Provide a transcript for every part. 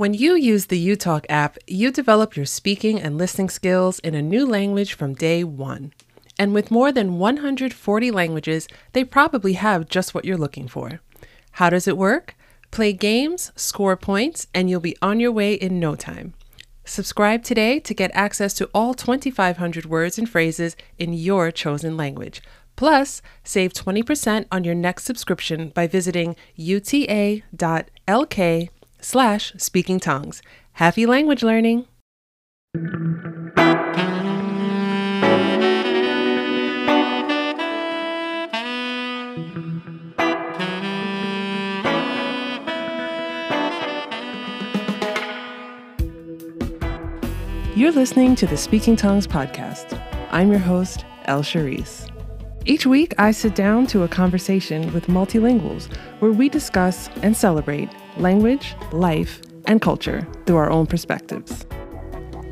When you use the UTalk app, you develop your speaking and listening skills in a new language from day one. And with more than 140 languages, they probably have just what you're looking for. How does it work? Play games, score points, and you'll be on your way in no time. Subscribe today to get access to all 2,500 words and phrases in your chosen language. Plus, save 20% on your next subscription by visiting uta.lk slash speaking tongues. Happy language learning! You're listening to the Speaking Tongues podcast. I'm your host, El Charisse. Each week, I sit down to a conversation with multilinguals where we discuss and celebrate language, life, and culture through our own perspectives.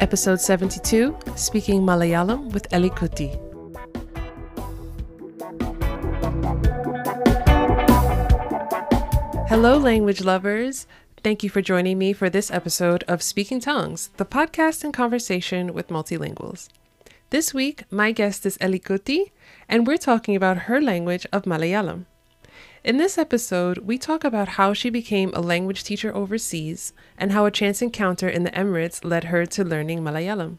Episode 72 Speaking Malayalam with EliKutty. Hello, language lovers. Thank you for joining me for this episode of Speaking Tongues, the podcast and conversation with multilinguals. This week, my guest is EliKutty, and we're talking about her language of Malayalam. In this episode, we talk about how she became a language teacher overseas and how a chance encounter in the Emirates led her to learning Malayalam.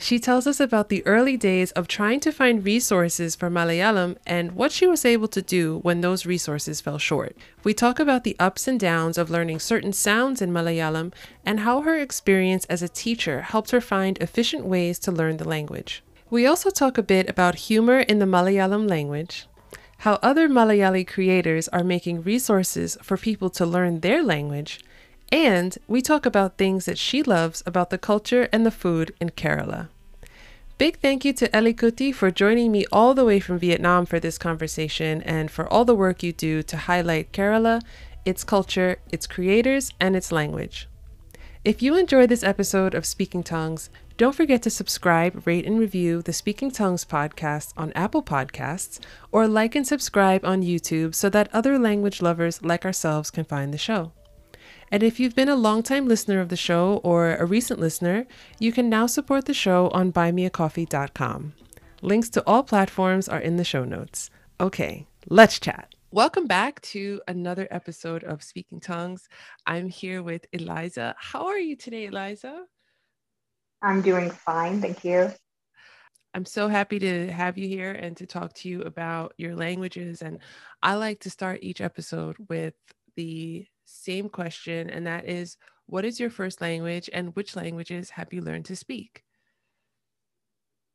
She tells us about the early days of trying to find resources for Malayalam and what she was able to do when those resources fell short. We talk about the ups and downs of learning certain sounds in Malayalam and how her experience as a teacher helped her find efficient ways to learn the language. We also talk a bit about humor in the Malayalam language, how other Malayali creators are making resources for people to learn their language, and we talk about things that she loves about the culture and the food in Kerala. Big thank you to EliKutty for joining me all the way from Vietnam for this conversation and for all the work you do to highlight Kerala, its culture, its creators, and its language. If you enjoyed this episode of Speaking Tongues, don't forget to subscribe, rate, and review the Speaking Tongues podcast on Apple Podcasts or like and subscribe on YouTube so that other language lovers like ourselves can find the show. And if you've been a longtime listener of the show or a recent listener, you can now support the show on buymeacoffee.com. Links to all platforms are in the show notes. Okay, let's chat. Welcome back to another episode of Speaking Tongues. I'm here with Eliza. How are you today, Eliza? I'm doing fine, thank you. I'm so happy to have you here and to talk to you about your languages. And I like to start each episode with the same question, and that is what is your first language and which languages have you learned to speak?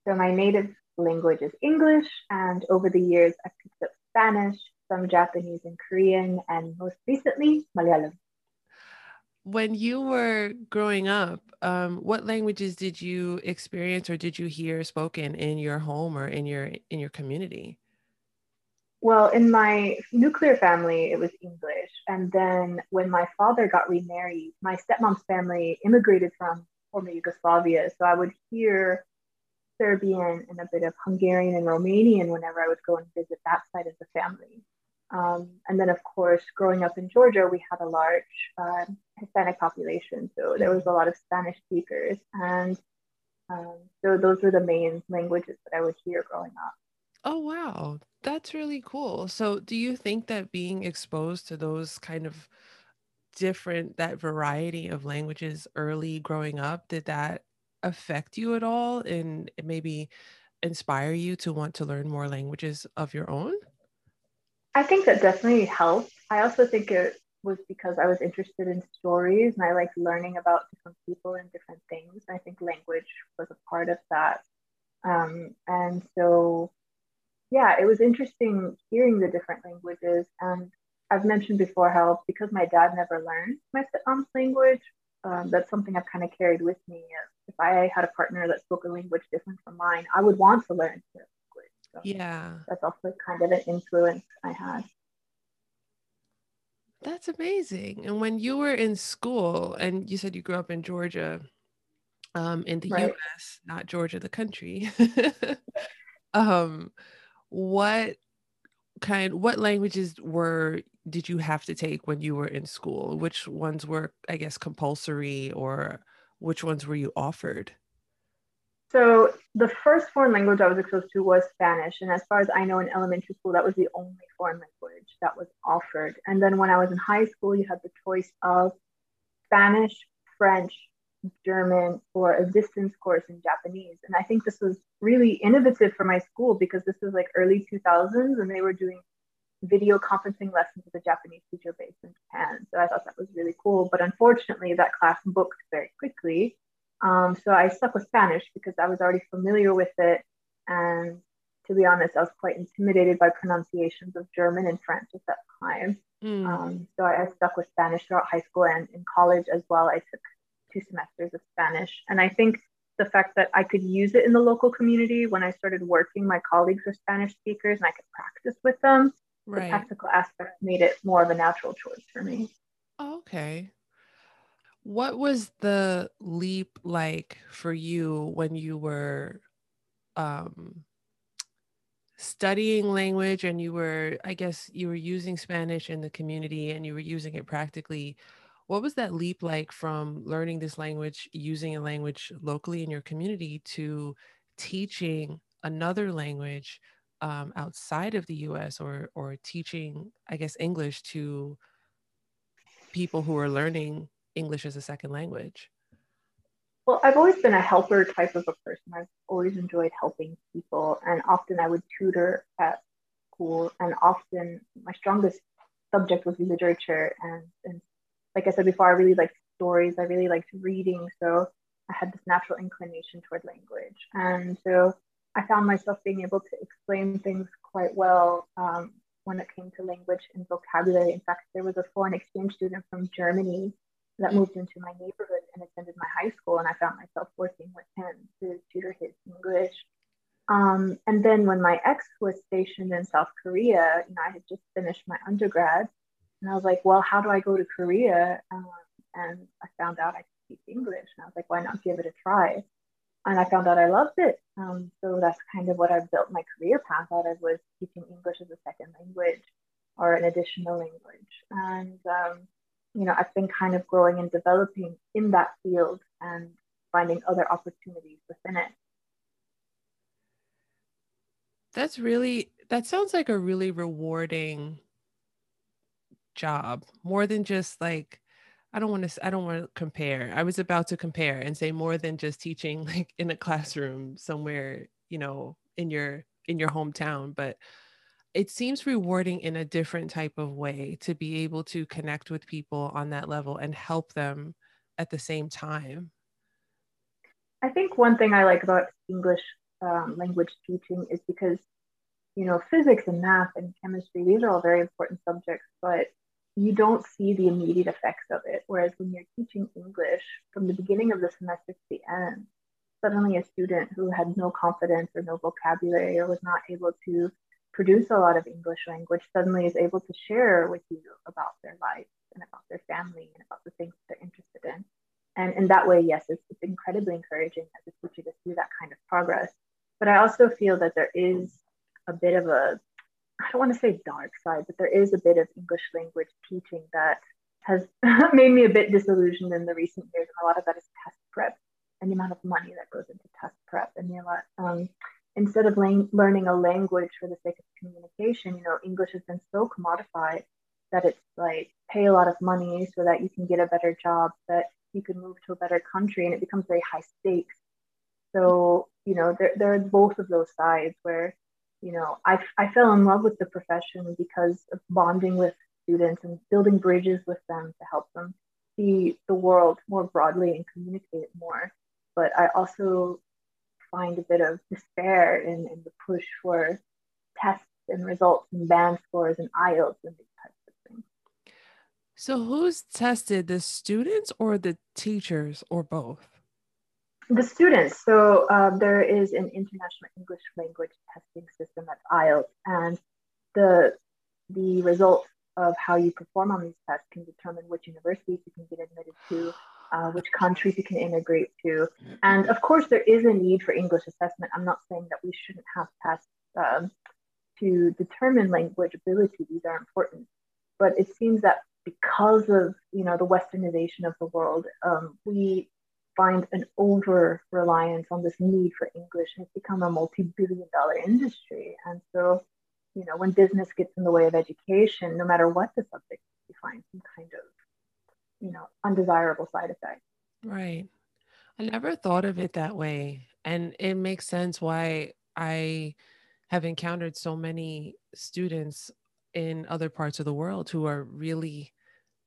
So, my native language is English, and over the years, I've picked up Spanish, some Japanese and Korean, and most recently, Malayalam. When you were growing up, um, what languages did you experience or did you hear spoken in your home or in your in your community? Well, in my nuclear family, it was English. And then when my father got remarried, my stepmom's family immigrated from former Yugoslavia. So I would hear Serbian and a bit of Hungarian and Romanian whenever I would go and visit that side of the family. Um, and then, of course, growing up in Georgia, we had a large uh, Hispanic population. So there was a lot of Spanish speakers. And um, so those were the main languages that I would hear growing up. Oh, wow. That's really cool. So, do you think that being exposed to those kind of different, that variety of languages early growing up, did that affect you at all and maybe inspire you to want to learn more languages of your own? I think that definitely helped. I also think it was because I was interested in stories and I liked learning about different people and different things. I think language was a part of that. Um, and so yeah, it was interesting hearing the different languages. And I've mentioned before how because my dad never learned my stepmom's language, um, that's something I've kind of carried with me. If I had a partner that spoke a language different from mine, I would want to learn language. So yeah, that's also kind of an influence I had. That's amazing. And when you were in school, and you said you grew up in Georgia, um, in the right. U.S., not Georgia, the country. um, what kind what languages were did you have to take when you were in school? Which ones were, I guess, compulsory or which ones were you offered? So the first foreign language I was exposed to was Spanish. And as far as I know, in elementary school, that was the only foreign language that was offered. And then when I was in high school, you had the choice of Spanish, French, German, or a distance course in Japanese. And I think this was really innovative for my school because this was like early 2000s and they were doing video conferencing lessons with a Japanese teacher based in Japan. So I thought that was really cool. But unfortunately, that class booked very quickly. Um, so I stuck with Spanish because I was already familiar with it. And to be honest, I was quite intimidated by pronunciations of German and French at that time. Mm. Um, so I, I, stuck with Spanish throughout high school and in college as well. I took two semesters of Spanish. And I think the fact that I could use it in the local community when I started working, my colleagues were Spanish speakers and I could practice with them. Right. The technical aspect made it more of a natural choice for me. Okay. What was the leap like for you when you were um, studying language and you were, I guess, you were using Spanish in the community and you were using it practically? What was that leap like from learning this language, using a language locally in your community to teaching another language um, outside of the US or, or teaching, I guess, English to people who are learning English as a second language? Well, I've always been a helper type of a person. I've always enjoyed helping people, and often I would tutor at school. And often my strongest subject was literature, and, and like I said before, I really liked stories. I really liked reading, so I had this natural inclination toward language. And so I found myself being able to explain things quite well um, when it came to language and vocabulary. In fact, there was a foreign exchange student from Germany that moved into my neighborhood and attended my high school, and I found myself working with him to tutor his English. Um, and then when my ex was stationed in South Korea, know, I had just finished my undergrad, and I was like, well, how do I go to Korea? Um, and I found out I could speak English, and I was like, why not give it a try? and I found out I loved it. Um, so that's kind of what I built my career path out of was teaching English as a second language or an additional language. And um, you know, I've been kind of growing and developing in that field and finding other opportunities within it. That's really that sounds like a really rewarding job more than just like I don't want to I don't want to compare. I was about to compare and say more than just teaching like in a classroom somewhere, you know, in your in your hometown, but it seems rewarding in a different type of way to be able to connect with people on that level and help them at the same time. I think one thing I like about English um, language teaching is because, you know, physics and math and chemistry, these are all very important subjects, but you don't see the immediate effects of it. Whereas when you're teaching English from the beginning of the semester to the end, suddenly a student who had no confidence or no vocabulary or was not able to produce a lot of English language suddenly is able to share with you about their life and about their family and about the things they're interested in. And in that way, yes, it's, it's incredibly encouraging as a teacher to see that kind of progress. But I also feel that there is a bit of a I don't want to say dark side, but there is a bit of English language teaching that has made me a bit disillusioned in the recent years. And a lot of that is test prep and the amount of money that goes into test prep. And the um, instead of lang- learning a language for the sake of communication, you know, English has been so commodified that it's like pay a lot of money so that you can get a better job, that you can move to a better country, and it becomes very high stakes. So, you know, there, there are both of those sides where you know, I, I fell in love with the profession because of bonding with students and building bridges with them to help them see the world more broadly and communicate more. But I also find a bit of despair in, in the push for tests and results and band scores and IELTS and these types of things. So, who's tested, the students or the teachers or both? the students, so uh, there is an international English language testing system that's IELTS, and the the results of how you perform on these tests can determine which universities you can get admitted to, uh, which countries you can integrate to, and of course there is a need for English assessment. I'm not saying that we shouldn't have tests um, to determine language ability, these are important. But it seems that because of you know the westernization of the world, um, we find an over reliance on this need for English, and it's become a multi-billion dollar industry. And so, you know, when business gets in the way of education, no matter what the subject, you find some kind of you know undesirable side effect. Right. I never thought of it that way, and it makes sense why I have encountered so many students in other parts of the world who are really,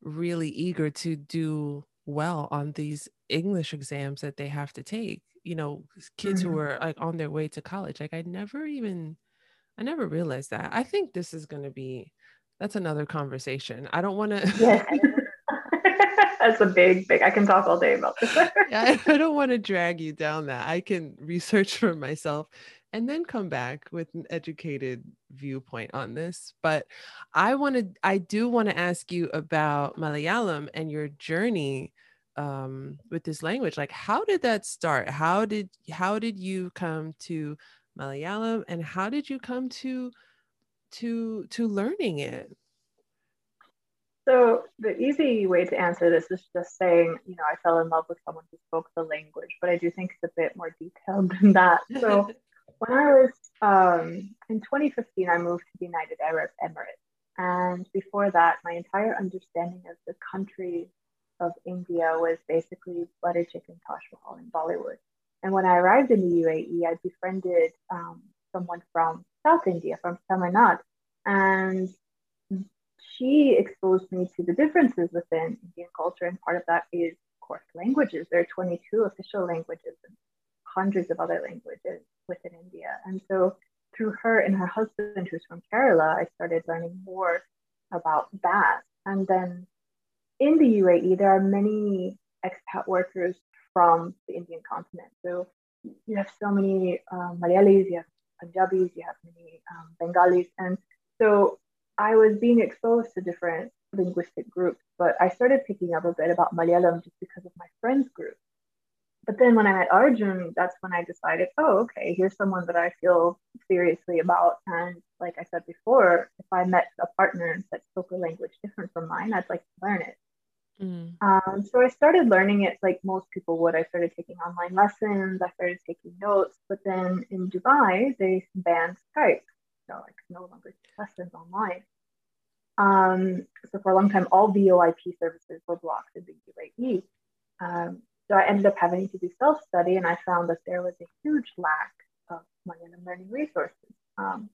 really eager to do well on these English exams that they have to take. You know, kids mm-hmm. who are like on their way to college. Like I never even, I never realized that. I think this is going to be, that's another conversation. I don't want to. Yeah. that's a big, big. I can talk all day about this. yeah, I, don't want to drag you down that. I can research for myself and then come back with an educated viewpoint on this. But I wanted, I do want to ask you about Malayalam and your journey um, with this language. Like, how did that start? How did how did you come to Malayalam, and how did you come to to to learning it? So the easy way to answer this is just saying, you know, I fell in love with someone who spoke the language, but I do think it's a bit more detailed than that. So when I was um, in 2015, I moved to the United Arab Emirates. And before that, my entire understanding of the country of India was basically butter chicken Taj Mahal in Bollywood. And when I arrived in the UAE, I befriended um, someone from South India, from Tamil Nadu. And she exposed me to the differences within Indian culture. And part of that is, of course, languages. There are 22 official languages and hundreds of other languages within India. And so through her and her husband, who's from Kerala, I started learning more about that. And then in the UAE, there are many expat workers from the Indian continent. So you have so many um, Malayalis, you have Punjabis, you have many um, Bengalis. And so I was being exposed to different linguistic groups, but I started picking up a bit about Malayalam just because of my friends' group. But then when I met Arjun, that's when I decided, oh, okay, here's someone that I feel seriously about. And like I said before, if I met a partner that spoke a language different from mine, I'd like to learn it. Mm. Um, so I started learning it like most people would. I started taking online lessons, I started taking notes. But then in Dubai, they banned Skype. So I could no longer lessons online. Um, so for a long time, all VoIP services were blocked in the UAE. Um, so I ended up having to do self study, and I found that there was a huge lack of Malayalam learning resources. Um,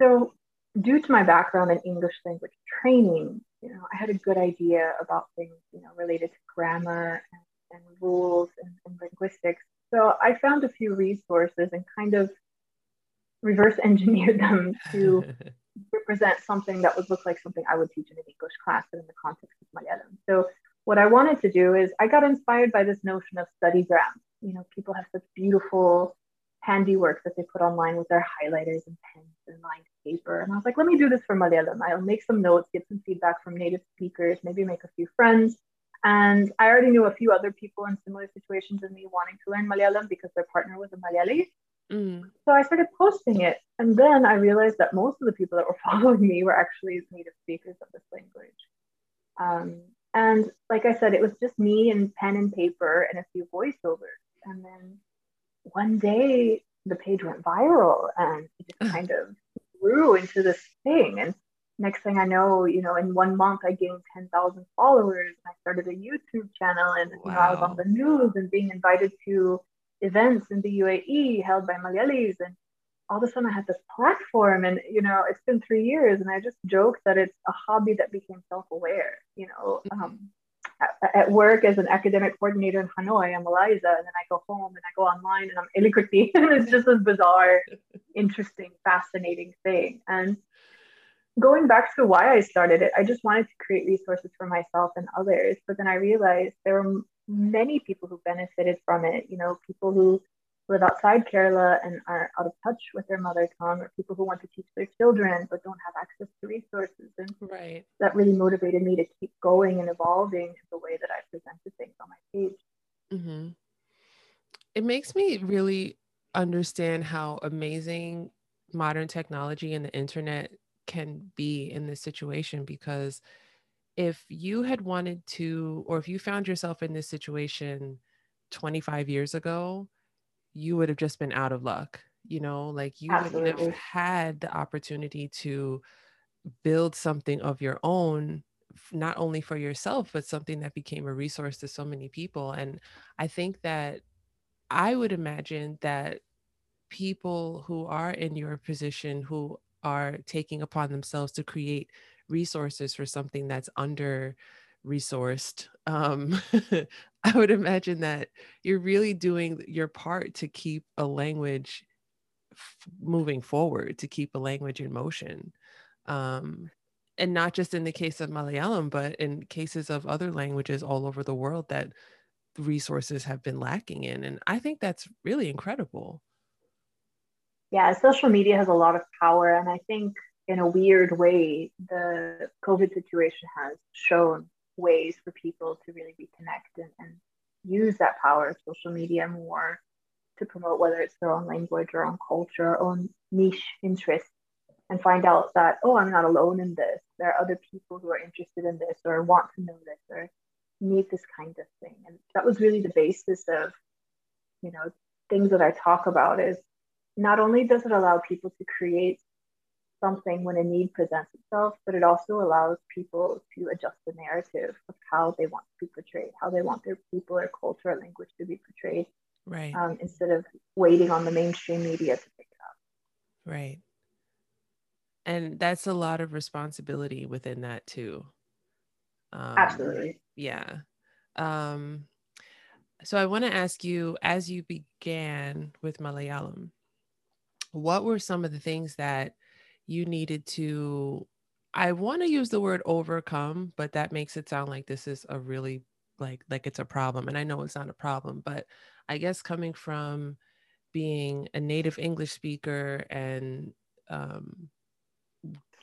so, due to my background in English language training, you know, I had a good idea about things, you know, related to grammar and, and rules and, and linguistics. So I found a few resources and kind of reverse engineered them to represent something that would look like something I would teach in an English class, but in the context of Malayalam. So what I wanted to do is I got inspired by this notion of study studygram. You know, people have such beautiful handiwork that they put online with their highlighters and pens and lined paper. And I was like, let me do this for Malayalam. I'll make some notes, get some feedback from native speakers, maybe make a few friends. And I already knew a few other people in similar situations as me wanting to learn Malayalam because their partner was a Malayali. Mm. So I started posting it. And then I realized that most of the people that were following me were actually native speakers of this language. Um, and like I said, it was just me and pen and paper and a few voiceovers. And then one day the page went viral and it just kind of grew into this thing. And next thing I know, you know, in one month I gained 10,000 followers. And I started a YouTube channel and wow. you know, I was on the news and being invited to events in the UAE held by Malayalis. And all of a sudden I had this platform and you know it's been three years and I just joke that it's a hobby that became self-aware you know mm-hmm. um, at, at, work as an academic coordinator in Hanoi I'm Eliza and then I go home and I go online and I'm EliKutty and it's just this bizarre interesting fascinating thing and going back to why I started it I just wanted to create resources for myself and others but then I realized there were many people who benefited from it you know people who live outside Kerala and are out of touch with their mother tongue, or people who want to teach their children but don't have access to resources. And right. that really motivated me to keep going and evolving the way that I presented things on my page. Mm-hmm. It makes me really understand how amazing modern technology and the internet can be in this situation because if you had wanted to or if you found yourself in this situation 25 years ago you would have just been out of luck you know like you Absolutely. wouldn't have had the opportunity to build something of your own not only for yourself but something that became a resource to so many people and i think that i would imagine that people who are in your position who are taking upon themselves to create resources for something that's under resourced um, i would imagine that you're really doing your part to keep a language f- moving forward to keep a language in motion um, and not just in the case of malayalam but in cases of other languages all over the world that resources have been lacking in and i think that's really incredible. Yeah social media has a lot of power and i think in a weird way the covid situation has shown ways for people to really reconnect and, and use that power of social media more to promote whether it's their own language or own culture or own niche interest and find out that oh i'm not alone in this. There are other people who are interested in this or want to know this or need this kind of thing. And that was really the basis of you know things that i talk about is not only does it allow people to create something when a need presents itself, but it also allows people to adjust the narrative of how they want to be portrayed, how they want their people or culture or language to be portrayed. Right. Um, instead of waiting on the mainstream media to pick it up. Right. And that's a lot of responsibility within that too. Um, Absolutely. Yeah. Um, so I want to ask you, as you began with Malayalam, what were some of the things that you needed to I want to use the word overcome, but that makes it sound like this is a really like like it's a problem and I know it's not a problem, but I guess coming from being a native English speaker and um,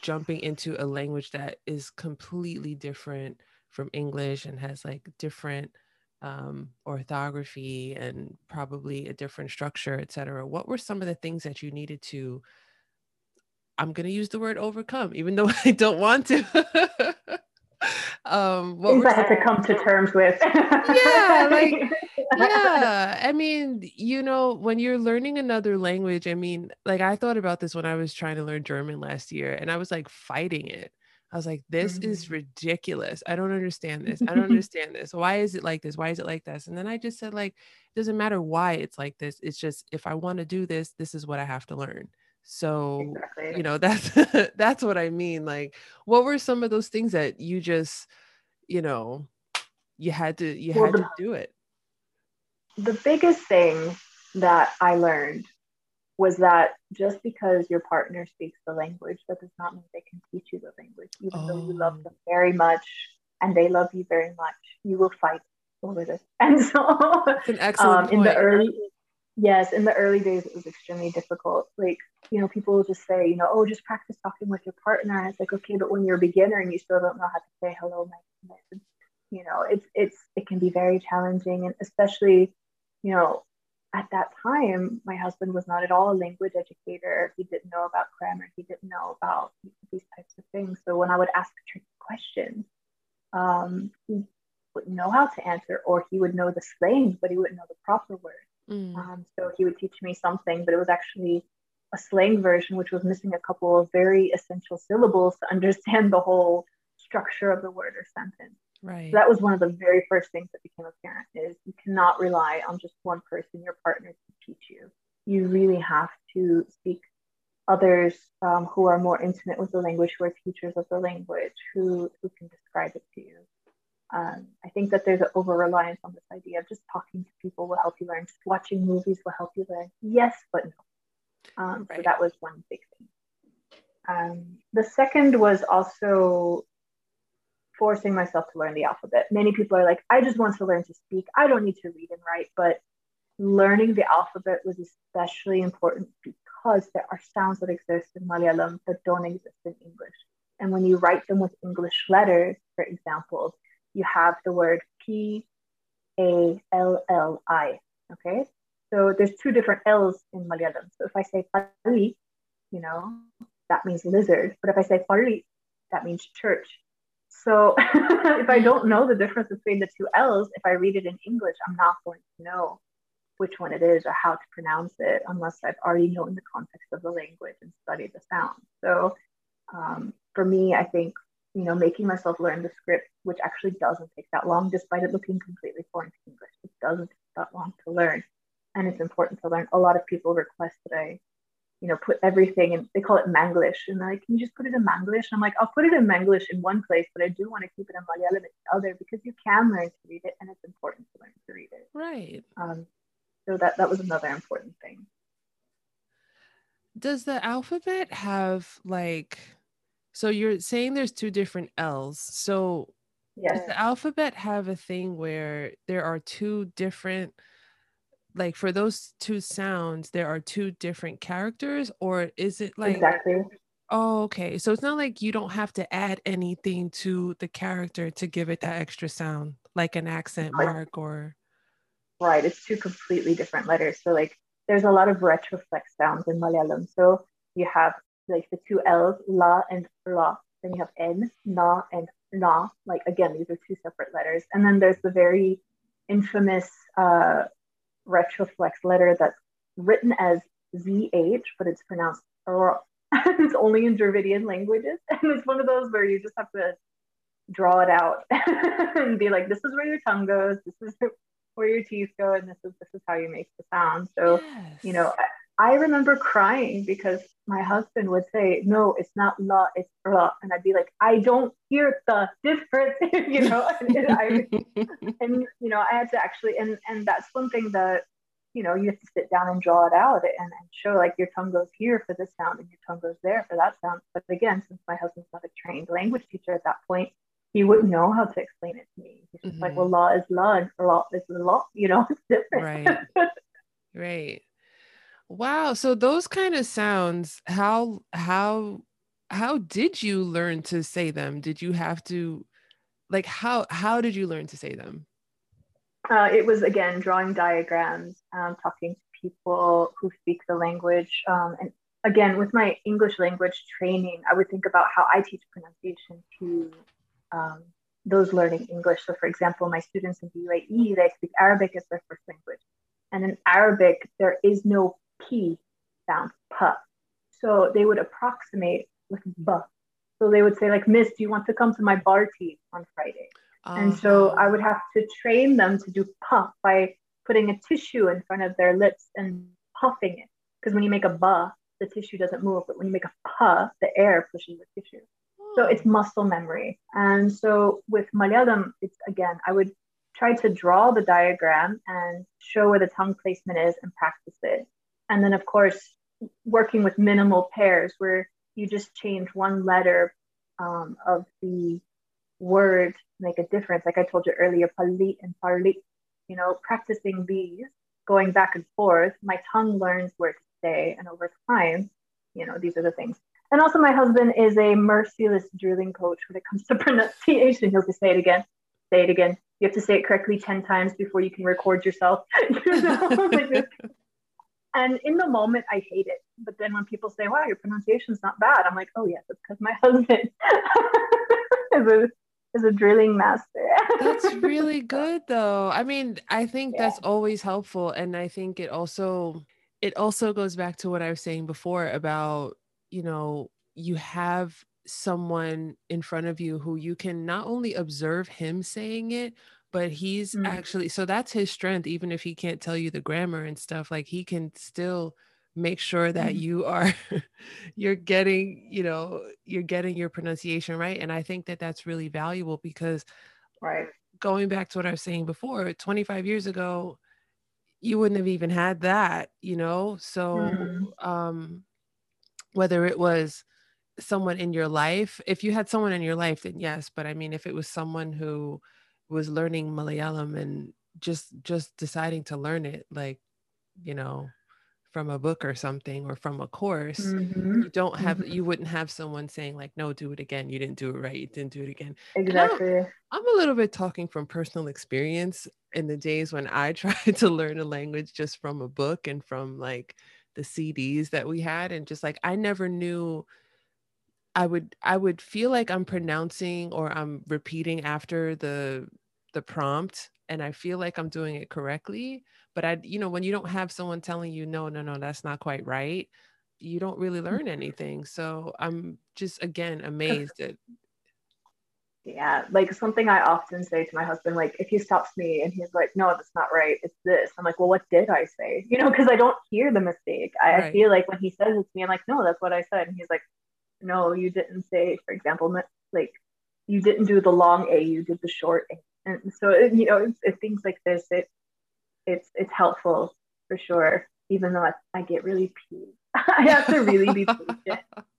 jumping into a language that is completely different from English and has like different um, orthography and probably a different structure, et cetera. What were some of the things that you needed to I'm going to use the word overcome, even though I don't want to. um, what Things I had to come to terms with. yeah, like yeah. I mean, you know, when you're learning another language, I mean, like I thought about this when I was trying to learn German last year, and I was like fighting it. I was like, this mm-hmm. is ridiculous. I don't understand this. I don't understand this. Why is it like this? Why is it like this? And then I just said, like, it doesn't matter why it's like this. It's just if I want to do this, this is what I have to learn. So, exactly. you know, that's that's what I mean. Like, what were some of those things that you just, you know, you had to you well, had the, to do it? The biggest thing that I learned was that just because your partner speaks the language, that does not mean they can teach you the language. Even oh. though you love them oh. very much and they love you very much, you will fight over this. And so, That's an excellent um, in the early yes, in the early days, it was extremely difficult. Like you know, people will just say, you know, oh, just practice talking with your partner. And it's like, okay, but when you're a beginner and you still don't know how to say hello, my you know, it's it's it can be very challenging, and especially, you know, at that time, my husband was not at all a language educator. He didn't know about grammar. He didn't know about these types of things. So when I would ask tricky questions, um, he wouldn't know how to answer, or he would know the slang, but he wouldn't know the proper word. Mm. Um, so he would teach me something, but it was actually a slang version, which was missing a couple of very essential syllables to understand the whole structure of the word or sentence. Right. So that was one of the very first things that became apparent is you cannot rely on just one person, your partner, to teach you. You really have to seek others um, who are more intimate with the language, who are teachers of the language, who, who can describe it to you. Um, I think that there's an over reliance on this idea of just talking to people will help you learn, just watching movies will help you learn. Yes, but no. Um, right. So that was one big thing. Um, the second was also forcing myself to learn the alphabet. Many people are like, I just want to learn to speak. I don't need to read and write. But learning the alphabet was especially important because there are sounds that exist in Malayalam that don't exist in English. And when you write them with English letters, for example, you have the word P A L L I. Okay. So there's two different L's in Malayalam. So if I say Pali, you know, that means lizard. But if I say farit, that means church. So if I don't know the difference between the two L's, if I read it in English, I'm not going to know which one it is or how to pronounce it unless I've already known the context of the language and studied the sound. So um, for me, I think you know making myself learn the script, which actually doesn't take that long, despite it looking completely foreign to English, it doesn't take that long to learn, and it's important to learn. A lot of people request that I, you know, put everything in. They call it Manglish, and they're like, "Can you just put it in Manglish?" And I'm like, "I'll put it in Manglish in one place, but I do want to keep it in Malayalam in the other because you can learn to read it, and it's important to learn to read it." Right. Um, so that that was another important thing does the alphabet have like so you're saying there's two different l's. So yes. does the alphabet have a thing where there are two different like for those two sounds there are two different characters? Or is it like exactly. Oh okay. So it's not like you don't have to add anything to the character to give it that extra sound like an accent mark or right. It's two completely different letters. So like there's a lot of retroflex sounds in malayalam. So you have like the two l's la and la. Then you have n na and na. Like again these are two separate letters. And then there's the very infamous uh, retroflex letter that's written as zh but it's pronounced r. It's only in dravidian languages. And it's one of those where you just have to draw it out and be like this is where your tongue goes. This is where your teeth go. And this is this is how you make the sound. So yes. you know I, remember crying because my husband would say no it's not la it's la and i'd be like i don't hear the difference you know and, and, I, and you know i had to actually and and that's one thing that you know you have to sit down and draw it out and, and show like your tongue goes here for this sound and your tongue goes there for that sound but again since my husband's not a trained language teacher at that point he wouldn't know how to explain it to me. He's just mm-hmm. like, well, law is law and law is law. You know, it's different. Right. right. Wow. So those kind of sounds, how how how did you learn to say them? Did you have to like how how did you learn to say them? Uh, it was again drawing diagrams, um, talking to people who speak the language, um, and again with my English language training, I would think about how I teach pronunciation to um, those learning English. So, for example, my students in the UAE, they speak Arabic as their first language. And in Arabic, there is no P sound, P. So they would approximate with B. So they would say, like, Miss, do you want to come to my party on Friday? Uh-huh. And so uh-huh. I would have to train them to do P by putting a tissue in front of their lips and puffing it. Because when you make a a B, the tissue doesn't move. But when you make a a P, the air pushes the tissue. So it's muscle memory. And so with Malayalam, it's again, I would try to draw the diagram and show where the tongue placement is and practice it. And then, of course, working with minimal pairs where you just change one letter um, of the word make a difference. Like I told you earlier, palit and parlit, you know, practicing these, going back and forth, my tongue learns where to stay. And over time, you know, these are the things and also, my husband is a merciless drilling coach when it comes to pronunciation. He'll just say it again, say it again. You have to say it correctly 10 times before you can record yourself. you know? And in the moment, I hate it. But then when people say, wow, your pronunciation's not bad, I'm like, oh, yes, it's because my husband is a is a drilling master. that's really good though. I mean, I think yeah. that's always helpful and I think it also it also goes back to what I was saying before about you know, you have someone in front of you who you can not only observe him saying it, but he's mm. actually so that's his strength even if he can't tell you the grammar and stuff like he can still make sure that mm. you are you're getting you know you're getting your pronunciation right and i think that that's really valuable because right going back to what i was saying before 25 years ago you wouldn't have even had that you know so mm. um whether it was someone in your life if you had someone in your life then yes but i mean if it was someone who was learning malayalam and just just deciding to learn it like you know from a book or something or from a course mm-hmm. you don't have mm-hmm. you wouldn't have someone saying like no do it again you didn't do it right you didn't do it again exactly I'm, I'm, a little bit talking from personal experience in the days when i tried to learn a language just from a book and from like the CDs that we had and just like I never knew I would I would feel like I'm pronouncing or I'm repeating after the the prompt and I feel like I'm doing it correctly but I you know when you don't have someone telling you no no no that's not quite right you don't really learn mm-hmm. anything so I'm just again amazed at yeah like something i often say to my husband like if he stops me and he's like no that's not right it's this i'm like well what did i say you know because i don't hear the mistake I, right. I, feel like when he says it to me i'm like no that's what i said and he's like no you didn't say for example like you didn't do the long a you did the short a and so you know it's, it's things like this it it's it's helpful for sure even though i, I get really peeved i have to really be patient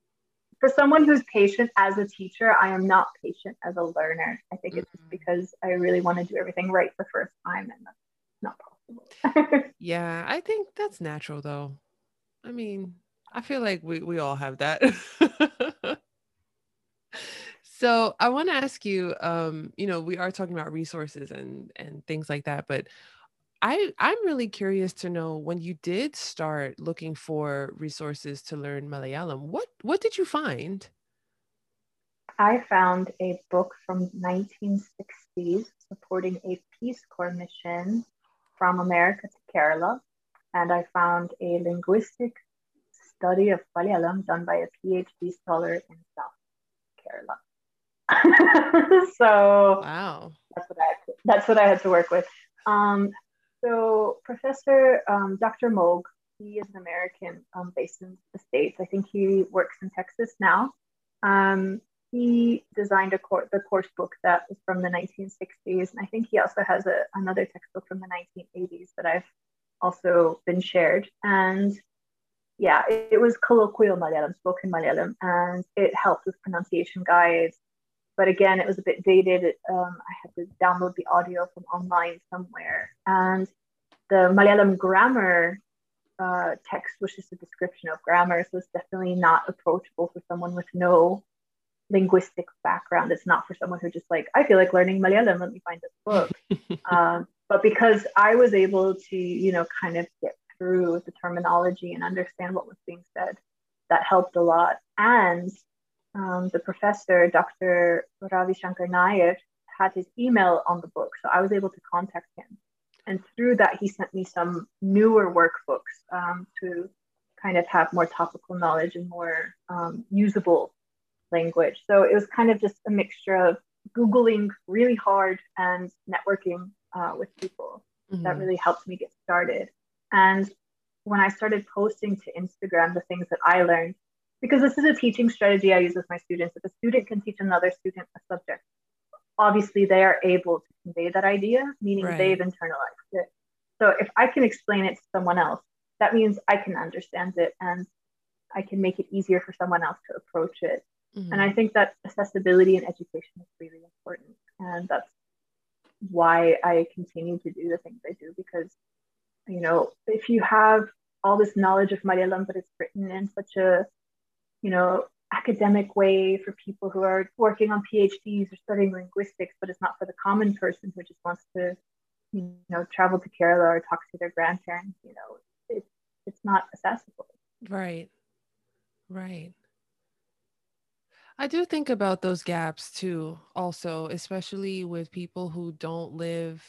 for someone who's patient as a teacher, I am not patient as a learner. I think mm-hmm. it's just mm-hmm. because I really want to do everything right the first time, and that's not possible. yeah, I think that's natural, though. I mean, I feel like we we all have that. so I want to ask you, um, you know, we are talking about resources and and things like that, but I I'm really curious to know when you did start looking for resources to learn Malayalam, what what did you find? I found a book from 1960s supporting a Peace Corps mission from America to Kerala, and I found a linguistic study of Malayalam done by a PhD scholar in South Kerala. so wow, that's what I that's what I had to work with. Um, so Professor um, Dr. Moag, he is an American um, based in the States. I think he works in Texas now. Um, he designed a cor- the course book that was from the 1960s. And I think he also has a, another textbook from the 1980s that I've also been shared. And yeah, it, it was colloquial Malayalam, spoken Malayalam, and it helped with pronunciation guides, but again, it was a bit dated. Um, I had to download the audio from online somewhere. And the Malayalam grammar uh, text was just a description of grammar. So it's definitely not approachable for someone with no linguistic background. It's not for someone who just like, I feel like learning Malayalam, let me find this book. um, but because I was able to, you know, kind of get through the terminology and understand what was being said, that helped a lot. And um, the professor, Dr. Ravi Shankar Nair, had his email on the book. So I was able to contact him. And through that, he sent me some newer workbooks um, to kind of have more topical knowledge and more um, usable language. So it was kind of just a mixture of Googling really hard and networking uh, with people. Mm-hmm. That really helped me get started. And when I started posting to Instagram the things that I learned, because this is a teaching strategy I use with my students. If a student can teach another student a subject, obviously they are able to convey that idea, meaning right. they've internalized it. So if I can explain it to someone else, that means I can understand it and I can make it easier for someone else to approach it. Mm-hmm. And I think that accessibility in education is really important. And that's why I continue to do the things I do because, you know, if you have all this knowledge of Malayalam, but it's written in such a you know, academic way for people who are working on PhDs or studying linguistics, but it's not for the common person who just wants to, you know, travel to Kerala or talk to their grandparents. You know, it's it's not accessible. Right. Right. I do think about those gaps too, also, especially with people who don't live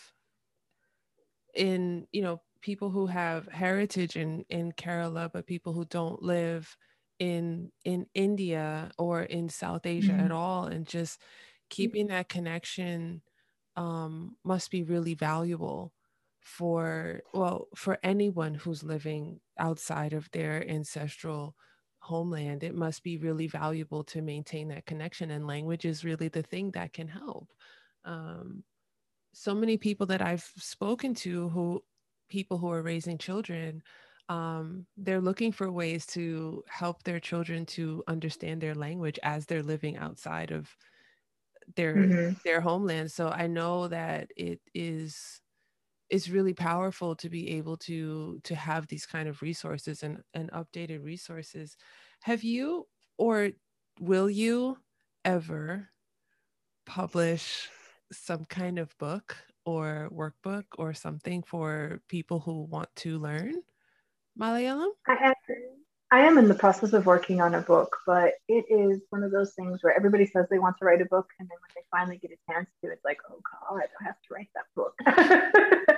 in, you know, people who have heritage in in Kerala, but people who don't live in in India or in South Asia mm-hmm. at all and just keeping that connection um, must be really valuable for well for anyone who's living outside of their ancestral homeland. It must be really valuable to maintain that connection and language is really the thing that can help. Um, so many people that i've spoken to who people who are raising children um, they're looking for ways to help their children to understand their language as they're living outside of their mm-hmm. their homeland so i know that it is it's really powerful to be able to to have these kind of resources and and updated resources have you or will you ever publish some kind of book or workbook or something for people who want to learn Malayalam? I am, I am in the process of working on a book, but it is one of those things where everybody says they want to write a book, and then when they finally get a chance to, it's like, oh God, I have to write that book.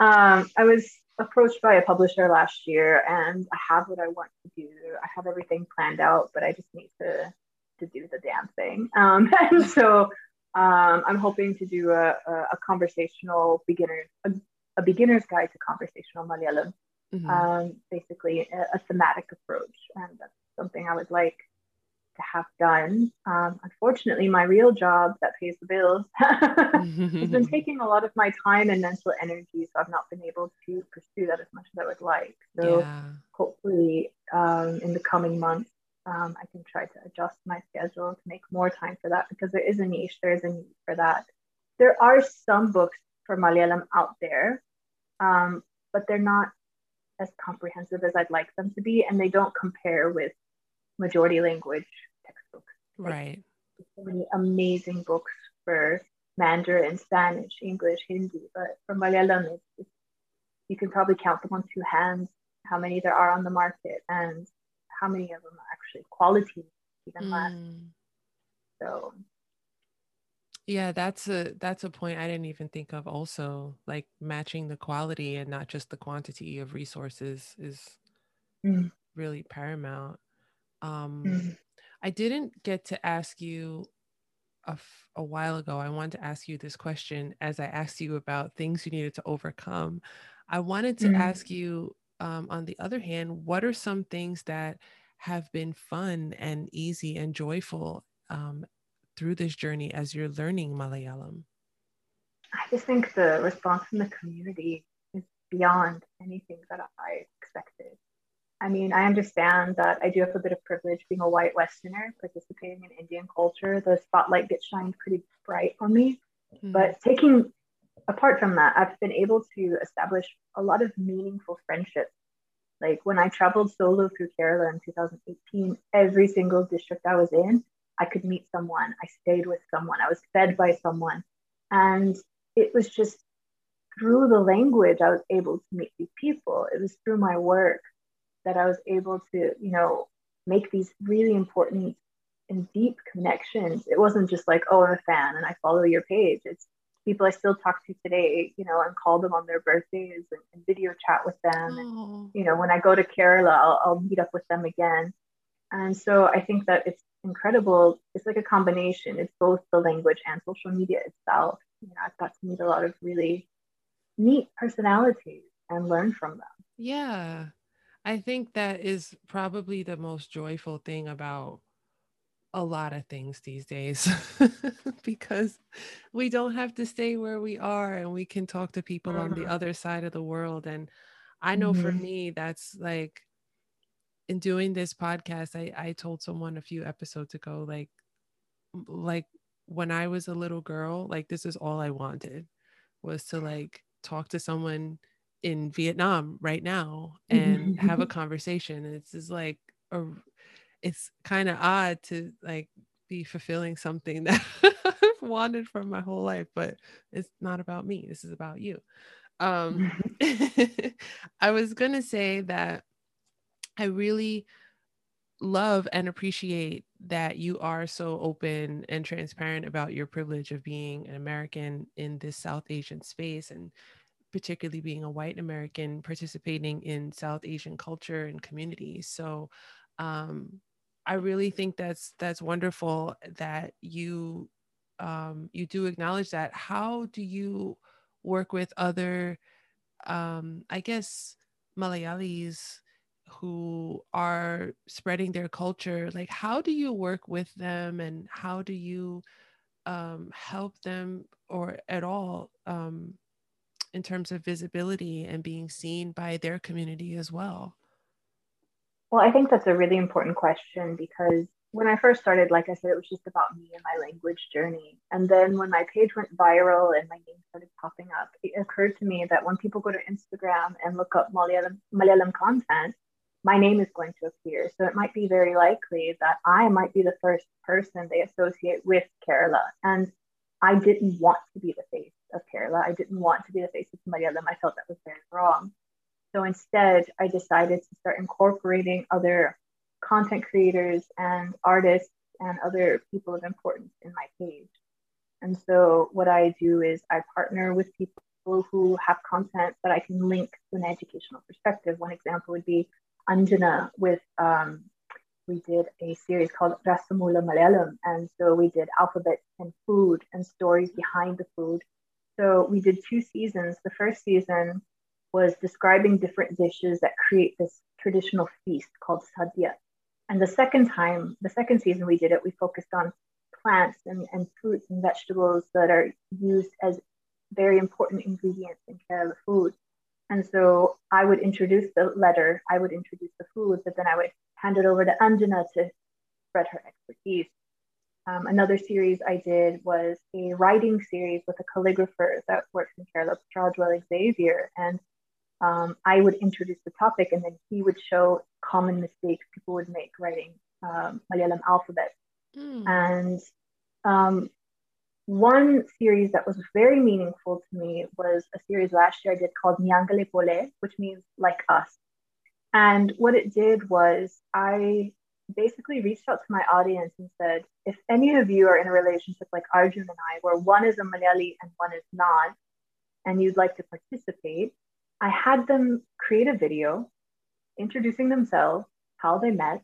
um, I was approached by a publisher last year, and I have what I want to do. I have everything planned out, but I just need to to do the damn thing. Um, and so um, I'm hoping to do a, a, a conversational beginner, a, a, beginner's guide to conversational Malayalam, mm-hmm. um, basically a, thematic approach. And that's something I would like to have done. Um, unfortunately, my real job that pays the bills has been taking a lot of my time and mental energy. So I've not been able to pursue that as much as I would like. So yeah. hopefully um, in the coming months, um, I can try to adjust my schedule to make more time for that because there is a niche, there is a need for that. There are some books for Malayalam out there, um, but they're not as comprehensive as I'd like them to be, and they don't compare with majority language textbooks. Right. Like, so many amazing books for Mandarin, Spanish, English, Hindi, but for Malayalam, it's, it's, you can probably count them on two hands how many there are on the market, and how many of them are actually quality even mm. less. So yeah, that's a that's a point I didn't even think of also like matching the quality and not just the quantity of resources is mm. really paramount. Um mm. I didn't get to ask you a, f- a while ago. I wanted to ask you this question as I asked you about things you needed to overcome. I wanted to mm. ask you um, on the other hand, what are some things that have been fun and easy and joyful um, through this journey as you're learning Malayalam? I just think the response from the community is beyond anything that I expected. I mean, I understand that I do have a bit of privilege being a white Westerner participating in Indian culture. The spotlight gets shined pretty bright on me. Mm-hmm. But taking apart from that, I've been able to establish a lot of meaningful friendships. Like when I traveled solo through Kerala in 2018, every single district I was in, I could meet someone. I stayed with someone. I was fed by someone. And it was just through the language I was able to meet these people. It was through my work that I was able to, you know, make these really important and deep connections. It wasn't just like, oh, I'm a fan and I follow your page. It's people I still talk to today, you know, and call them on their birthdays and, and video chat with them. And, oh. you know, when I go to Kerala, I'll, I'll meet up with them again. And so I think that it's incredible. It's like a combination. It's both the language and social media itself. You know, I've got to meet a lot of really neat personalities and learn from them. Yeah. I think that is probably the most joyful thing about a lot of things these days because we don't have to stay where we are and we can talk to people on the mm-hmm. other side of the world and i know mm-hmm. for me that's like in doing this podcast i i told someone a few episodes ago like like when i was a little girl like this is all i wanted was to like talk to someone in vietnam right now and have a conversation and it's just like a it's kind of odd to like be fulfilling something that I've wanted for my whole life, but it's not about me. This is about you. Um, I was going to say that I really love and appreciate that you are so open and transparent about your privilege of being an American in this South Asian space and particularly being a white American participating in South Asian culture and community. So um, I really think that's that's wonderful that you um, you do acknowledge that. How do you work with other, um, I guess, Malayalis who are spreading their culture? Like, how do you work with them, and how do you um, help them, or at all, um, in terms of visibility and being seen by their community as well? Well, I think that's a really important question because when I first started, like I said, it was just about me and my language journey. And then when my page went viral and my name started popping up, it occurred to me that when people go to Instagram and look up Malayalam, Malayalam content, my name is going to appear. So it might be very likely that I might be the first person they associate with Kerala. And I didn't want to be the face of Kerala. I didn't want to be the face of Malayalam. I felt that was very wrong. So instead, I decided to start incorporating other content creators and artists and other people of importance in my page. And so what I do is I partner with people who have content that I can link to an educational perspective. One example would be Anjana with um, we did a series called Rasamula Malayalam. And so we did alphabet and food and stories behind the food. So we did two seasons. The first season was describing different dishes that create this traditional feast called sadhya. And the second time, the second season we did it, we focused on plants and, and fruits and vegetables that are used as very important ingredients in Kerala food. And so I would introduce the letter, I would introduce the food, but then I would hand it over to Anjana to spread her expertise. Um, another series I did was a writing series with a calligrapher that works in Kerala, Prajwal Xavier. And um, I would introduce the topic and then he would show common mistakes people would make writing um, Malayalam alphabet. Mm. And um, one series that was very meaningful to me was a series last year I did called Nyangale Pole, which means like us. And what it did was I basically reached out to my audience and said, if any of you are in a relationship like Arjun and I, where one is a Malayali and one is not, and you'd like to participate, I had them create a video introducing themselves, how they met,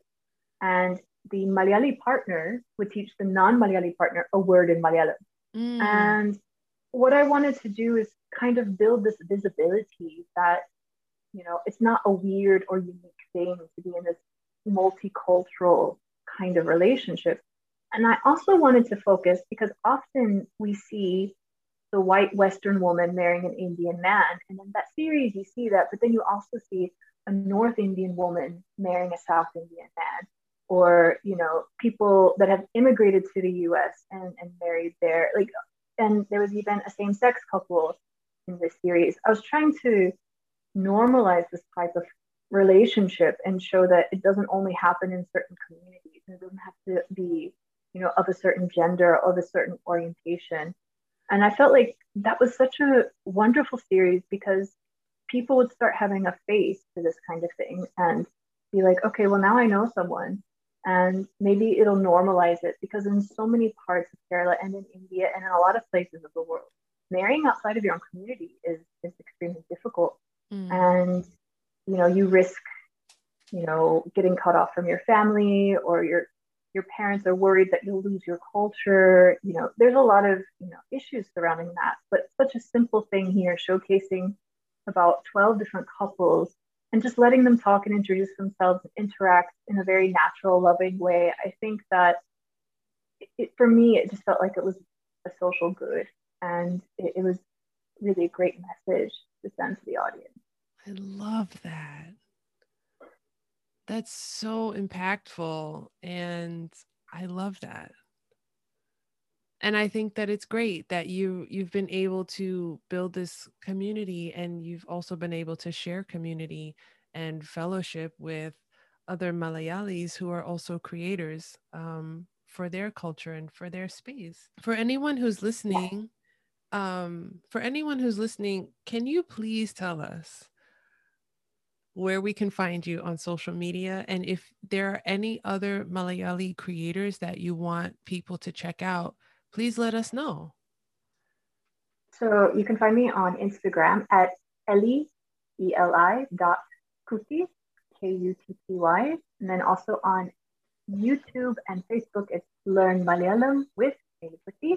and the Malayali partner would teach the non Malayali partner a word in Malayalam. Mm. And what I wanted to do is kind of build this visibility that, you know, it's not a weird or unique thing to be in this multicultural kind of relationship. And I also wanted to focus because often we see the white Western woman marrying an Indian man. And in that series, you see that, but then you also see a North Indian woman marrying a South Indian man, or, you know, people that have immigrated to the US and, and married there. Like, and there was even a same sex couple in this series. I was trying to normalize this type of relationship and show that it doesn't only happen in certain communities. It doesn't have to be, you know, of a certain gender or of a certain orientation. And I felt like that was such a wonderful series because people would start having a face to this kind of thing and be like, okay, well, now I know someone. And maybe it'll normalize it because in so many parts of Kerala and in India and in a lot of places of the world, marrying outside of your own community is, is extremely difficult. Mm. And, you know, you risk, you know, getting cut off from your family or your your parents are worried that you'll lose your culture. You know, there's a lot of you know issues surrounding that. But such a simple thing here, showcasing about 12 different couples and just letting them talk and introduce themselves and interact in a very natural, loving way. I think that it, for me, it just felt like it was a social good, and it, it was really a great message to send to the audience. I love that that's so impactful and i love that. And i think that it's great that you you've been able to build this community and you've also been able to share community and fellowship with other malayalis who are also creators um, for their culture and for their space. For anyone who's listening um, for anyone who's listening can you please tell us where we can find you on social media and if there are any other Malayali creators that you want people to check out, please let us know. So you can find me on Instagram at Eli, E-L-I dot Kutty, K-U-T-T-Y. And then also on YouTube and Facebook, it's Learn Malayalam with Kutty.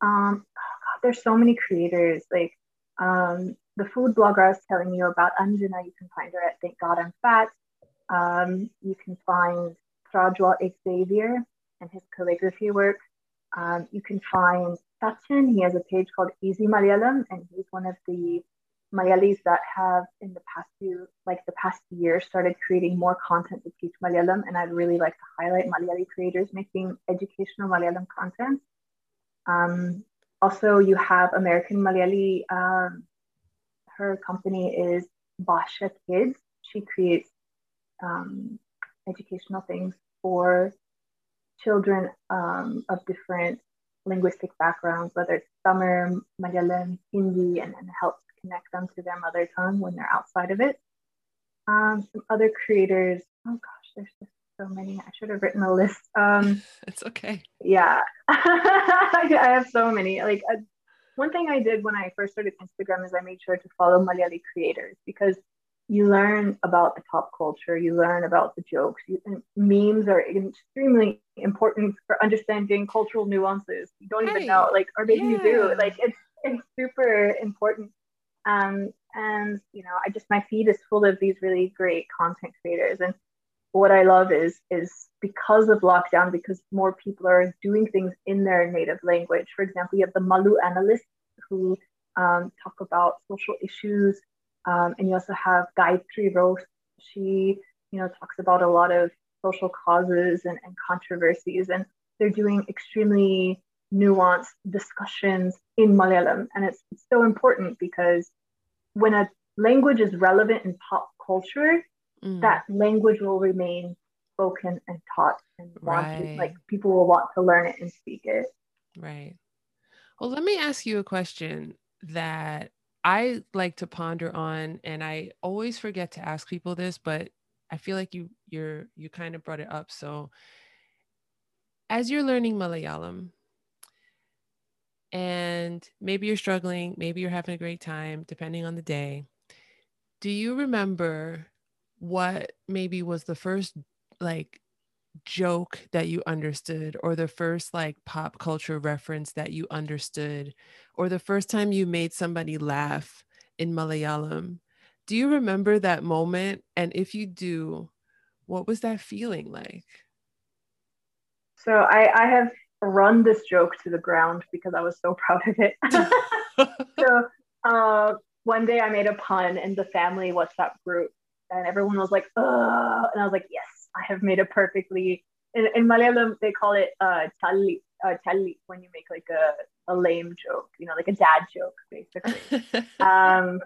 Um, oh God, there's so many creators. Like um, the food blogger I was telling you about, Anjana, you can find her at Thank God I'm Fat. Um, you can find Prajwal Xavier and his calligraphy work. Um, you can find Sachin. He has a page called Easy Malayalam, and he's one of the Malayalis that have in the past few, like the past year, started creating more content to teach Malayalam. And I'd really like to highlight Malayali creators making educational Malayalam content. Um, also, you have American Malayali um, her company is Basha Kids. She creates um, educational things for children um, of different linguistic backgrounds, whether it's Tamil, Malayalam, Hindi, and, and helps connect them to their mother tongue when they're outside of it. Um, some other creators. Oh gosh, there's just so many. I should have written a list. Um, it's okay. Yeah, I have so many. Like uh, one thing I did when I first started Instagram is I made sure to follow Malayali creators because you learn about the pop culture, you learn about the jokes. You, memes are extremely important for understanding cultural nuances. You don't right. even know, like, or maybe yeah. you do. Like, it's it's super important. Um, and you know, I just my feed is full of these really great content creators, and what I love is is because of lockdown, because more people are doing things in their native language. For example, you have the Malu analysts who um, talk about social issues um, and you also have Gayatri Rose. She, you know, talks about a lot of social causes and, and controversies, and they're doing extremely nuanced discussions in Malayalam. And it's, it's so important because when a language is relevant in pop culture, mm. that language will remain spoken and taught and wanted. Right. Like people will want to learn it and speak it. Right. Well, let me ask you a question that I like to ponder on, and I always forget to ask people this, but I feel like you you're you kind of brought it up. So as you're learning Malayalam, and maybe you're struggling, maybe you're having a great time, depending on the day. Do you remember what maybe was the first like joke that you understood or the first like pop culture reference that you understood or the first time you made somebody laugh in Malayalam. Do you remember that moment? And if you do, what was that feeling like? So I, I have run this joke to the ground because I was so proud of it. so uh, one day I made a pun in the family WhatsApp group, and everyone was like, "Ugh," and I was like, "Yes, I have made a perfectly in, in Malayalam they call it uh challi uh, when you make like a, a lame joke, you know, like a dad joke basically. um,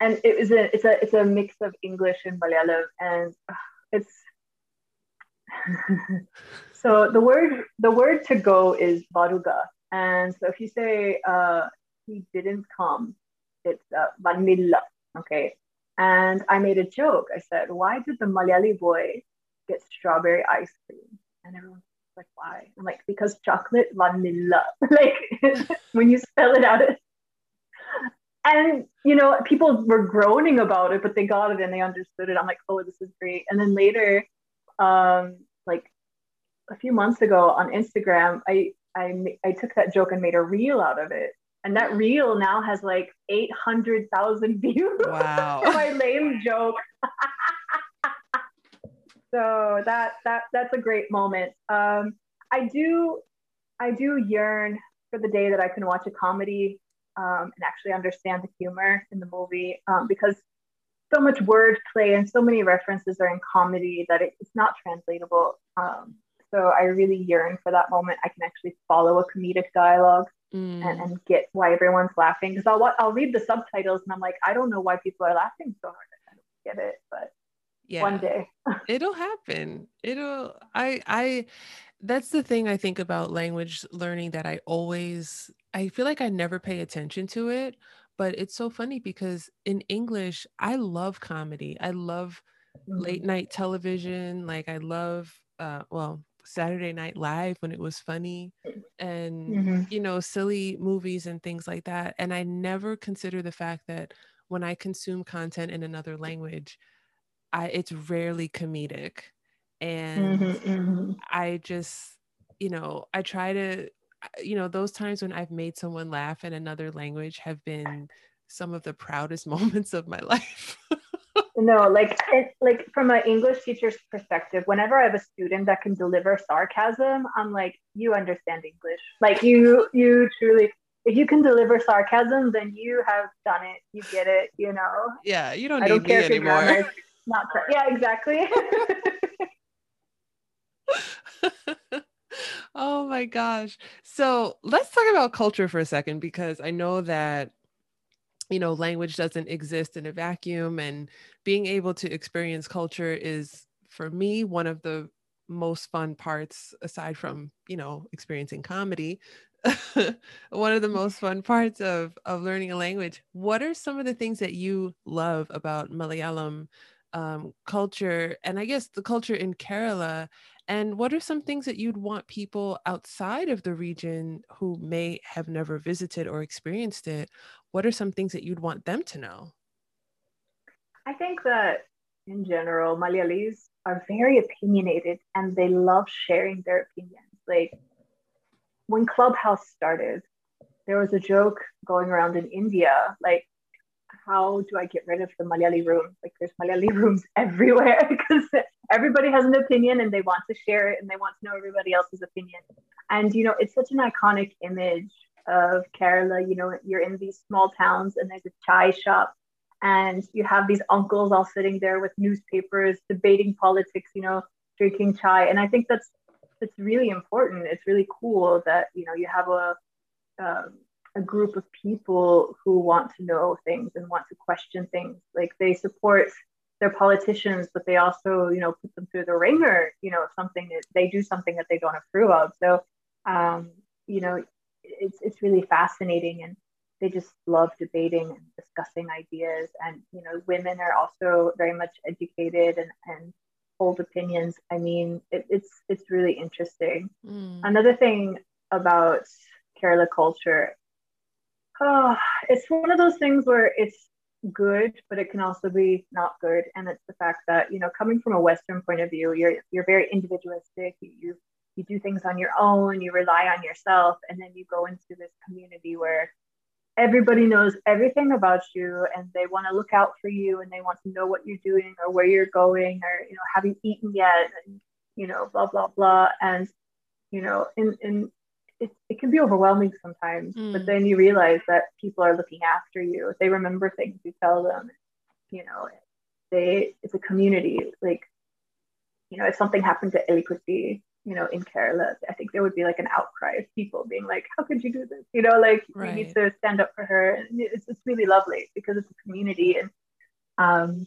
and it was a it's a it's a mix of English and Malayalam, and uh, it's so the word the word to go is varuga, and so if you say uh, he didn't come, it's uh, vanilla. Okay, and I made a joke. I said, why did the Malayali boy get strawberry ice cream. And everyone's like, why? I'm like, because chocolate vanilla. like when you spell it out, and you know, people were groaning about it, but they got it and they understood it. I'm like, oh, this is great. And then later, um, like a few months ago on Instagram, I I I took that joke and made a reel out of it. And that reel now has like 800,000 views. Wow. my lame joke. so that that that's a great moment. Um, I do I do yearn for the day that I can watch a comedy um, and actually understand the humor in the movie um, because so much wordplay and so many references are in comedy that it, it's not translatable. Um, so I really yearn for that moment. I can actually follow a comedic dialogue mm. and, and get why everyone's laughing because I'll I'll read the subtitles and I'm like I don't know why people are laughing so hard. I don't get it, but yeah one day it'll happen it'll i i that's the thing i think about language learning that i always i feel like i never pay attention to it but it's so funny because in english i love comedy i love mm-hmm. late night television like i love uh well Saturday Night Live when it was funny and mm-hmm. you know silly movies and things like that and I never consider the fact that when I consume content in another language I it's rarely comedic. And mm-hmm, mm-hmm. I just, you know, I try to, you know, those times when I've made someone laugh in another language have been some of the proudest moments of my life. No, like it, like from an English teacher's perspective, whenever I have a student that can deliver sarcasm, I'm like, you understand English. Like you, you truly if you can deliver sarcasm, then you have done it. You get it, you know. Yeah, you don't I don't care anymore. Not yeah, exactly. oh my gosh. So let's talk about culture for a second because I know that you know language doesn't exist in a vacuum and being able to experience culture is for me one of the most fun parts aside from you know experiencing comedy one of the most fun parts of of learning a language what are some of the things that you love about malayalam um, culture and I guess the culture in Kerala. And what are some things that you'd want people outside of the region who may have never visited or experienced it? What are some things that you'd want them to know? I think that in general, Malayalis are very opinionated and they love sharing their opinions. Like when Clubhouse started, there was a joke going around in India, like, how do I get rid of the Malayali room? Like, there's Malayali rooms everywhere because everybody has an opinion and they want to share it and they want to know everybody else's opinion. And, you know, it's such an iconic image of Kerala. You know, you're in these small towns and there's a chai shop and you have these uncles all sitting there with newspapers debating politics you know drinking chai. And i think that's it's really important. It's really cool that you know you have a um, a group of people who want to know things and want to question things. Like they support their politicians but they also you know put them through the ringer you know something that they do something that they don't approve of. So um, you know it's it's really fascinating and they just love debating and discussing ideas. And you know women are also very much educated and, and hold opinions. I mean it, it's it's really interesting. Mm. another thing about kerala culture oh, it's one of those things where it's good but it can also be not good. And it's the fact that you know coming from a western point of view you're you're very individualistic. You, you do things on your own you rely on yourself and then you go into this community where everybody knows everything about you and they want to look out for you and they want to know what you're doing or where you're going or you know have you eaten yet and you know blah blah blah and you know in in it, it can be overwhelming sometimes mm. but then you realize that people are looking after you they remember things you tell them you know they it's a community like you know if something happened to EliKutty you know, in Kerala, I think there would be like an outcry of people being like, how could you do this? You know, like right. we need to stand up for her. And it's, it's really lovely because it's a community and um,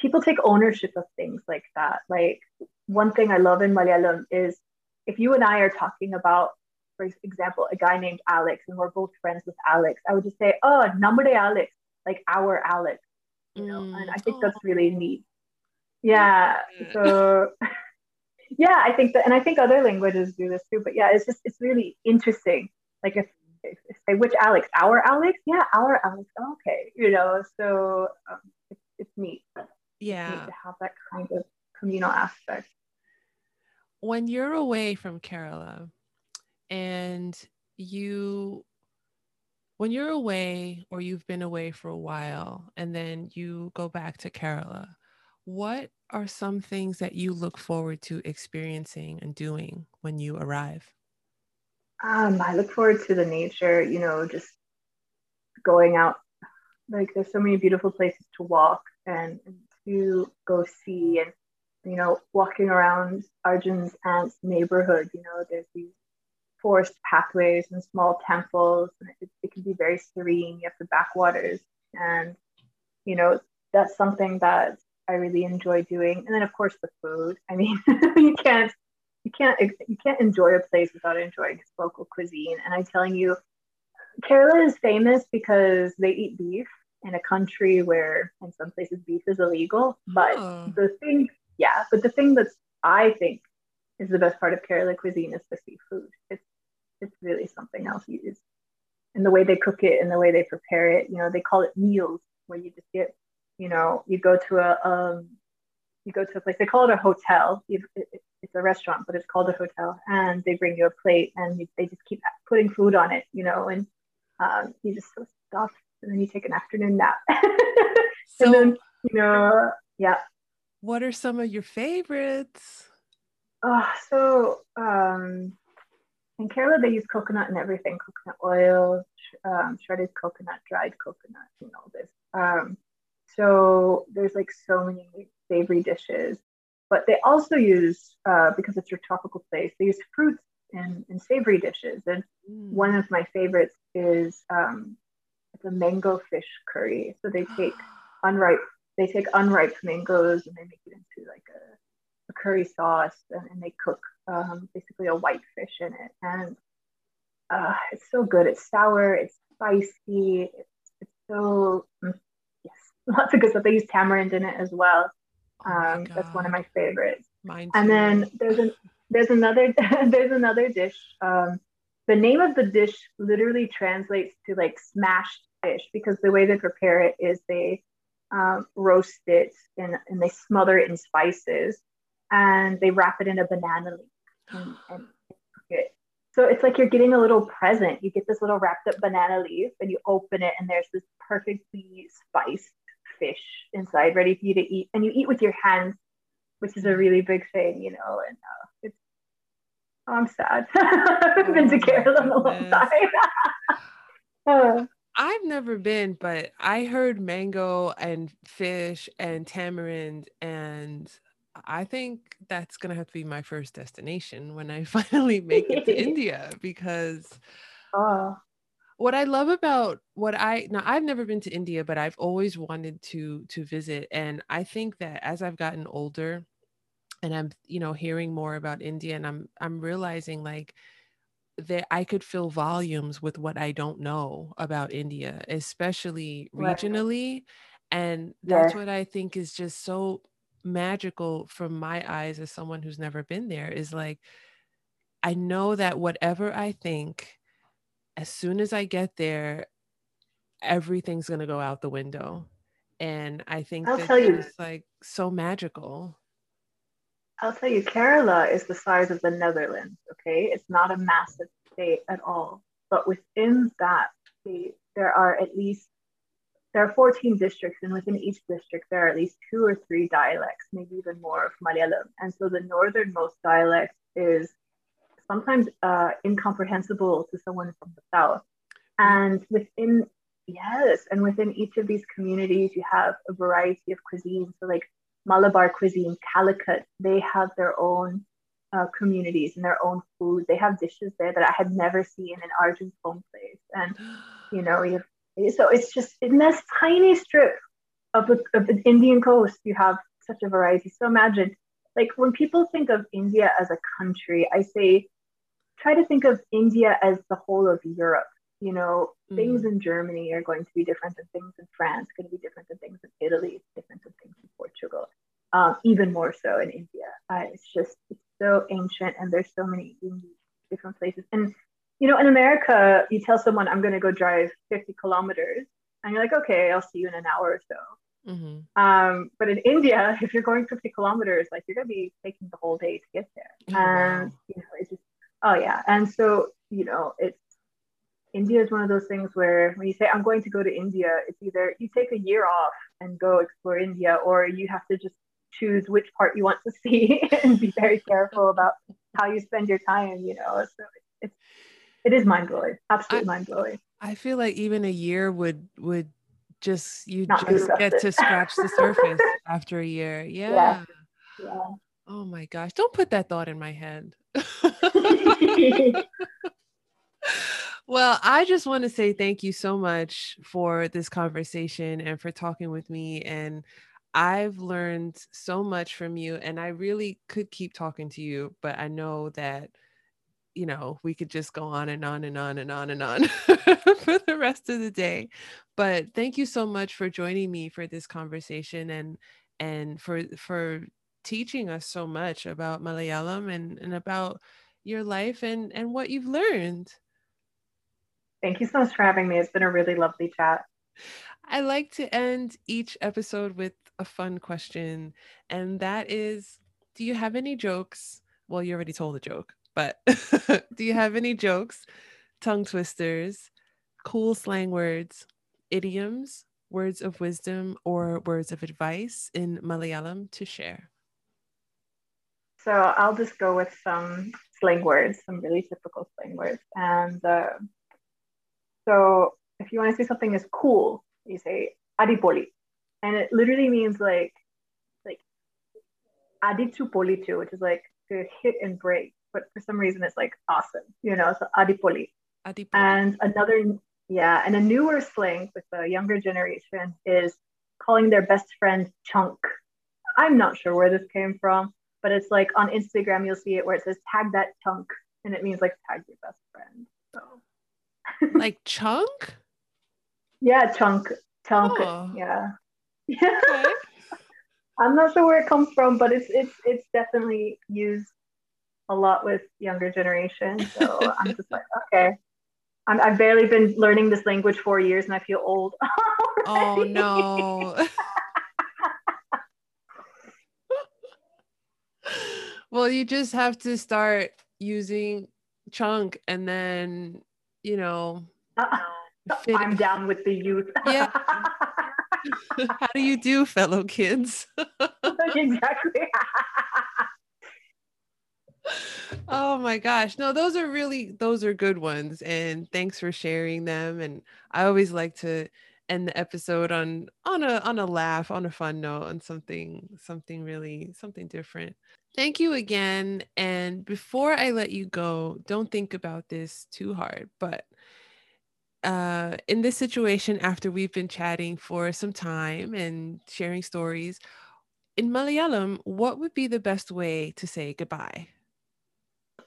people take ownership of things like that. Like one thing I love in Malayalam is if you and I are talking about, for example, a guy named Alex and we're both friends with Alex, I would just say, oh, number Alex, like our Alex, you know, mm. and I think that's really neat. Yeah. So yeah, I think that, and I think other languages do this too. But yeah, it's just it's really interesting. Like if, if, if say which Alex, our Alex, yeah, our Alex. okay, you know, so um, it's, it's neat. Yeah, it's neat to have that kind of communal aspect. When you're away from Kerala, and you when you're away or you've been away for a while and then you go back to Kerala, what are some things that you look forward to experiencing and doing when you arrive? Um, I look forward to the nature, you know, just going out. Like there's so many beautiful places to walk and, to go see and you know, walking around Arjun's aunt's neighborhood, you know, there's these forest pathways and small temples. And it, it can be very serene. You have the backwaters. And, you know, that's something that I really enjoy doing. And then of course the food. I mean, you can't you can't you can't enjoy a place without enjoying its local cuisine. And I'm telling you, Kerala is famous because they eat beef in a country where in some places beef is illegal. But oh. the thing, yeah, but the thing that I think is the best part of Kerala cuisine is the seafood. It's it's really something else. It's and the way they cook it and the way they prepare it. You know, they call it meals where you just get you know, you go to a um, you go to a place. They call it a hotel. It, it's a restaurant, but it's called a hotel, and they bring you a plate, and you, they just keep putting food on it, you know, and um, you just so stuffed, and then you take an afternoon nap. so, and then, you know, yeah. What are some of your favorites? Oh, so um, in Kerala, they use coconut and everything coconut oil, um, shredded coconut, dried coconut, and all this. Um, so there's like so many savory dishes, but they also use, uh, because it's your tropical place, they use fruits in, in savory dishes. And mm. one of my favorites is um, it's a mango fish curry. So they take unripe, they take unripe mangoes and they make it into like a, a curry sauce and, and they cook um, basically a white fish in it. And uh, it's so good. It's sour, it's spicy, it's, it's so mm, lots of good stuff. They use tamarind in it as well. Oh um, that's one of my favorites. Mine too. And then there's an there's another there's another dish. Um, the name of the dish literally translates to like smashed fish because the way they prepare it is they um, roast it and, and they smother it in spices and they wrap it in a banana leaf and, and it. So it's like you're getting a little present. You get this little wrapped up banana leaf and you open it and there's this perfectly spiced fish inside ready for you to eat and you eat with your hands which is a really big thing you know and uh, it's oh, i'm sad. I haven't oh been to kerala in a long time. Uh. I've never been, but I heard mango and fish and tamarind, and I think that's gonna have to be my first destination when I finally make it to India because oh what I love about what I now I've never been to India, but I've always wanted to to visit. And I think that as I've gotten older and I'm, you know, hearing more about India and I'm I'm realizing like that I could fill volumes with what I don't know about India, especially regionally. And that's what I think is just so magical from my eyes as someone who's never been there is like I know that whatever I think as soon as I get there, everything's gonna go out the window. And I think I'll tell you, it's like so magical. I'll tell you, Kerala is the size of the Netherlands. Okay, it's not a massive state at all, but within that state, there are at least there are 14 districts, and within each district, there are at least two or three dialects, maybe even more of Malayalam. And so the northernmost dialect is sometimes uh, incomprehensible to someone from the south. And within yes, and within each of these communities, you have a variety of cuisines. So like Malabar cuisine, Calicut, they have their own uh, communities and their own food. They have dishes there that I had never seen in Arjun's home place. And you know, you have, so it's just in this tiny strip of, of the Indian coast, you have such a variety. So imagine, like when people think of India as a country, I say try to think of India as the whole of Europe. You know, mm. things in Germany are going to be different than things in France, going to be different than things in Italy, different than things in Portugal, um, even more so in India. Uh, it's just, it's so ancient and there's so many different places. And, you know, in America, you tell someone, I'm going to go drive 50 kilometers, and you're like, okay, I'll see you in an hour or so. Mm-hmm. Um, but in India, if you're going 50 kilometers, like you're gonna be taking the whole day to get there. Oh, and wow. you know, it's just Oh yeah, and so you know, it's India is one of those things where when you say I'm going to go to India, it's either you take a year off and go explore India, or you have to just choose which part you want to see and be very careful about how you spend your time. You know, so it's it is mind blowing, absolutely mind blowing. I feel like even a year would would just you Not just get to scratch the surface after a year. Yeah. yeah. yeah. Oh my gosh! Don't put that thought in my head. well, I just want to say thank you so much for this conversation and for talking with me. And I've learned so much from you, and I really could keep talking to you, but I know that you know we could just go on and on and on and on and on for the rest of the day but thank you so much for joining me for this conversation and and for for teaching us so much about Malayalam and, and about your life and, and what you've learned. Thank you so much for having me. It's been a really lovely chat. I like to end each episode with a fun question, and that is Do you have any jokes? Well, you already told a joke, but do you have any jokes, tongue twisters, cool slang words, idioms, words of wisdom, or words of advice in Malayalam to share? So I'll just go with some slang words, some really typical slang words. And uh, so if you want to say something is cool, you say adipoli. And it literally means like like aditu politu, which is like to hit and break. But for some reason it's like awesome, you know, so adipoli. adipoli. And another yeah, and a newer slang with the younger generation is calling their best friend chunk. I'm not sure where this came from, but it's like on Instagram you'll see it where it says tag that chunk and it means like tag your best friend. So like chunk? Yeah, chunk. Chunk. Oh. Yeah. Yeah. Okay. I'm not sure where it comes from, but it's it's it's definitely used a lot with younger generation. So I'm just like, okay. I'm, I've barely been learning this language four years and I feel old. oh no. Well, you just have to start using chunk and then, you know, uh, I'm down with the youth. yeah. How do you do, fellow kids? exactly. oh my gosh. No, those are really those are good ones and thanks for sharing them and I always like to end the episode on on a on a laugh, on a fun note, on something something really something different. Thank you again and before I let you go, don't think about this too hard, but uh, in this situation, after we've been chatting for some time and sharing stories, in Malayalam, what would be the best way to say goodbye?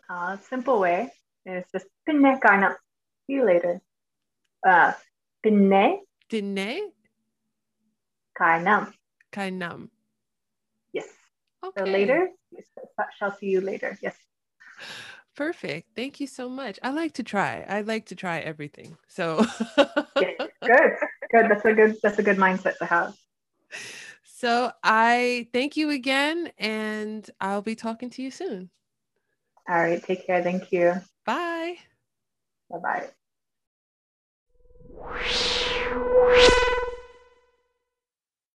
Uh, simple way is just pinne kana. See you later. Uh, pinne. Dinne? Kainam. Kainam okay. later. Shall see you later. Yes. Perfect. Thank you so much. I like to try. I like to try everything. So good. Good. That's a good that's a good mindset to have. So I thank you again and I'll be talking to you soon. All right. Take care. Thank you. Bye. Bye bye.